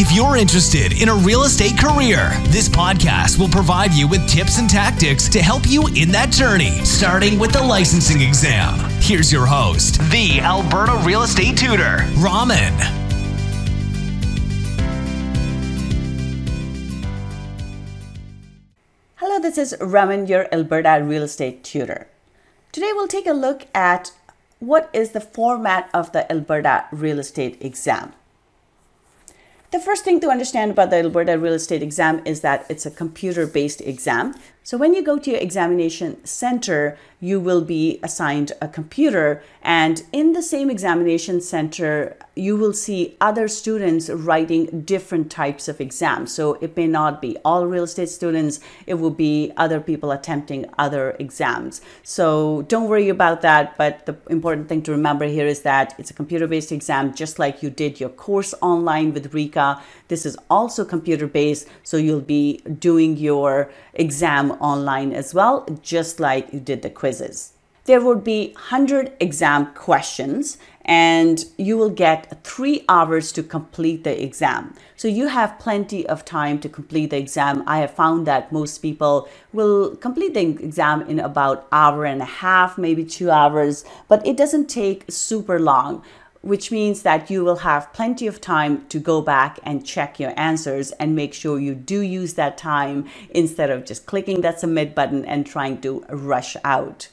If you're interested in a real estate career, this podcast will provide you with tips and tactics to help you in that journey, starting with the licensing exam. Here's your host, the Alberta Real Estate Tutor, Raman. Hello, this is Raman, your Alberta Real Estate Tutor. Today we'll take a look at what is the format of the Alberta Real Estate exam. The first thing to understand about the Alberta Real Estate exam is that it's a computer based exam. So when you go to your examination center, you will be assigned a computer. And in the same examination center, you will see other students writing different types of exams. So it may not be all real estate students, it will be other people attempting other exams. So don't worry about that. But the important thing to remember here is that it's a computer based exam, just like you did your course online with RECA. This is also computer based. So you'll be doing your exam online as well, just like you did the quizzes. There would be 100 exam questions and you will get three hours to complete the exam. So you have plenty of time to complete the exam. I have found that most people will complete the exam in about hour and a half, maybe two hours, but it doesn't take super long which means that you will have plenty of time to go back and check your answers and make sure you do use that time instead of just clicking that submit button and trying to rush out.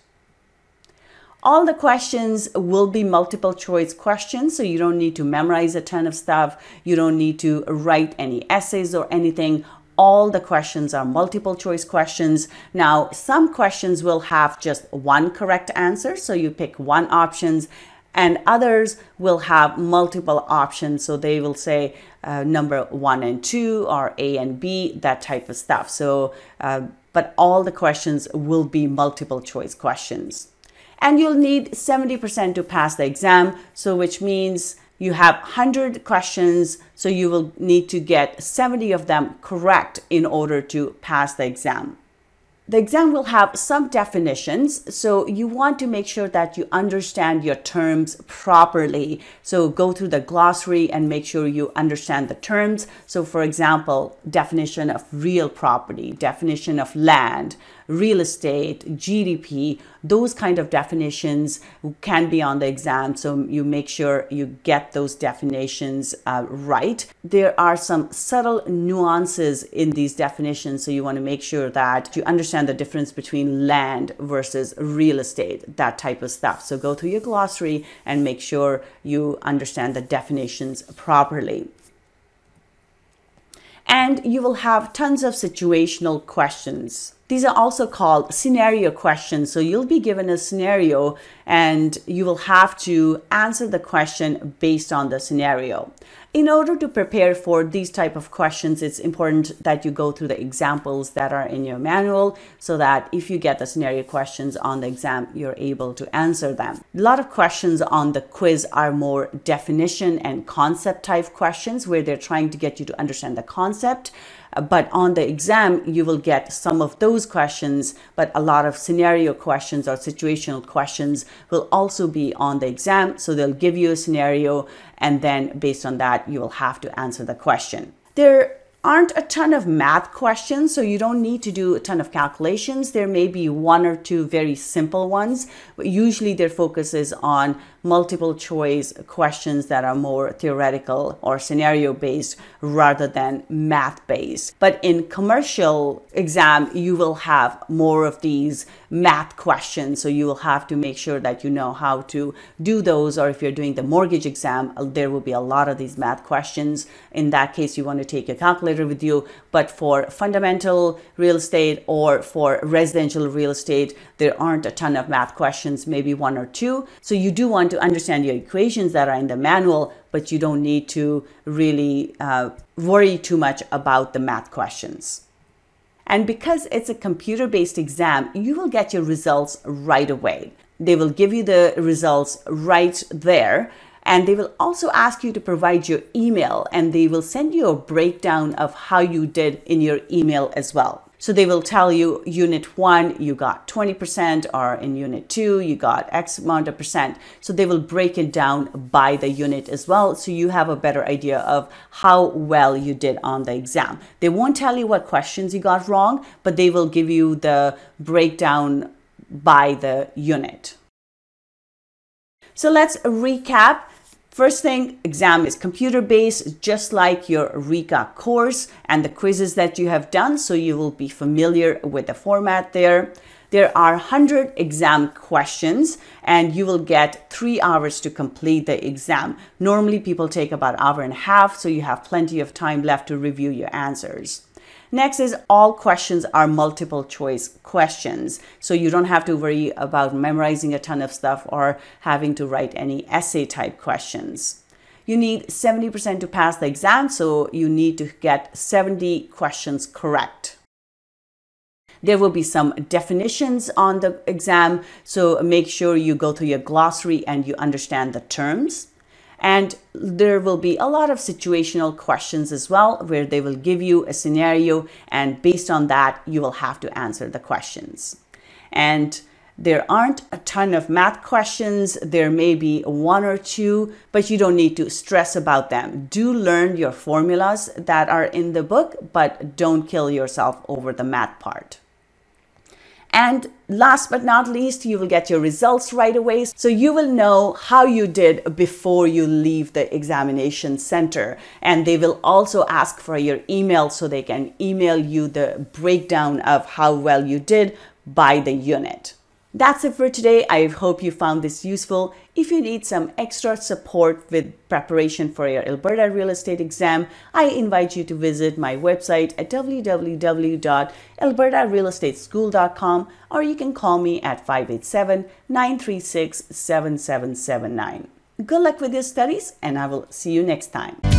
All the questions will be multiple choice questions, so you don't need to memorize a ton of stuff. You don't need to write any essays or anything all the questions are multiple choice questions. Now, some questions will have just one correct answer, so you pick one options and others will have multiple options. So they will say uh, number one and two or a and b that type of stuff. So uh, but all the questions will be multiple choice questions. And you'll need 70% to pass the exam. So which means you have 100 questions. So you will need to get 70 of them correct in order to pass the exam the exam will have some definitions, so you want to make sure that you understand your terms properly. So go through the glossary and make sure you understand the terms. So, for example, definition of real property, definition of land, real estate, GDP, those kind of definitions can be on the exam. So you make sure you get those definitions uh, right. There are some subtle nuances in these definitions. So you want to make sure that you understand the difference between land versus real estate, that type of stuff. So go through your glossary and make sure you understand the definitions properly. And you will have tons of situational questions. These are also called scenario questions. So you'll be given a scenario and you will have to answer the question based on the scenario. In order to prepare for these type of questions, it's important that you go through the examples that are in your manual so that if you get the scenario questions on the exam, you're able to answer them. A lot of questions on the quiz are more definition and concept type questions where they're trying to get you to understand the concept uh, but on the exam, you will get some of those questions, but a lot of scenario questions or situational questions will also be on the exam. So they'll give you a scenario, and then based on that, you will have to answer the question. There aren't a ton of math questions, so you don't need to do a ton of calculations. There may be one or two very simple ones, but usually their focus is on multiple choice questions that are more theoretical or scenario based rather than math based. But in commercial exam, you will have more of these math questions. So you will have to make sure that you know how to do those. Or if you're doing the mortgage exam, there will be a lot of these math questions. In that case, you want to take your calculator with you. But for fundamental real estate or for residential real estate, there aren't a ton of math questions, maybe one or two. So you do want to understand your equations that are in the manual, but you don't need to really uh, worry too much about the math questions. And because it's a computer based exam, you will get your results right away. They will give you the results right there. And they will also ask you to provide your email and they will send you a breakdown of how you did in your email as well. So they will tell you unit one, you got 20%, or in unit two, you got X amount of percent. So they will break it down by the unit as well. So you have a better idea of how well you did on the exam. They won't tell you what questions you got wrong, but they will give you the breakdown by the unit. So let's recap. First thing, exam is computer based, just like your RECA course and the quizzes that you have done. So you will be familiar with the format there. There are 100 exam questions and you will get three hours to complete the exam. Normally people take about hour and a half, so you have plenty of time left to review your answers. Next is all questions are multiple choice questions. So you don't have to worry about memorizing a ton of stuff or having to write any essay type questions. You need 70% to pass the exam, so you need to get 70 questions correct. There will be some definitions on the exam, so make sure you go through your glossary and you understand the terms. And there will be a lot of situational questions as well, where they will give you a scenario, and based on that, you will have to answer the questions. And there aren't a ton of math questions. There may be one or two, but you don't need to stress about them. Do learn your formulas that are in the book, but don't kill yourself over the math part. And last but not least, you will get your results right away. So you will know how you did before you leave the examination center. And they will also ask for your email so they can email you the breakdown of how well you did by the unit. That's it for today. I hope you found this useful. If you need some extra support with preparation for your Alberta real estate exam, I invite you to visit my website at www.albertarealestateschool.com or you can call me at 587 936 7779. Good luck with your studies, and I will see you next time.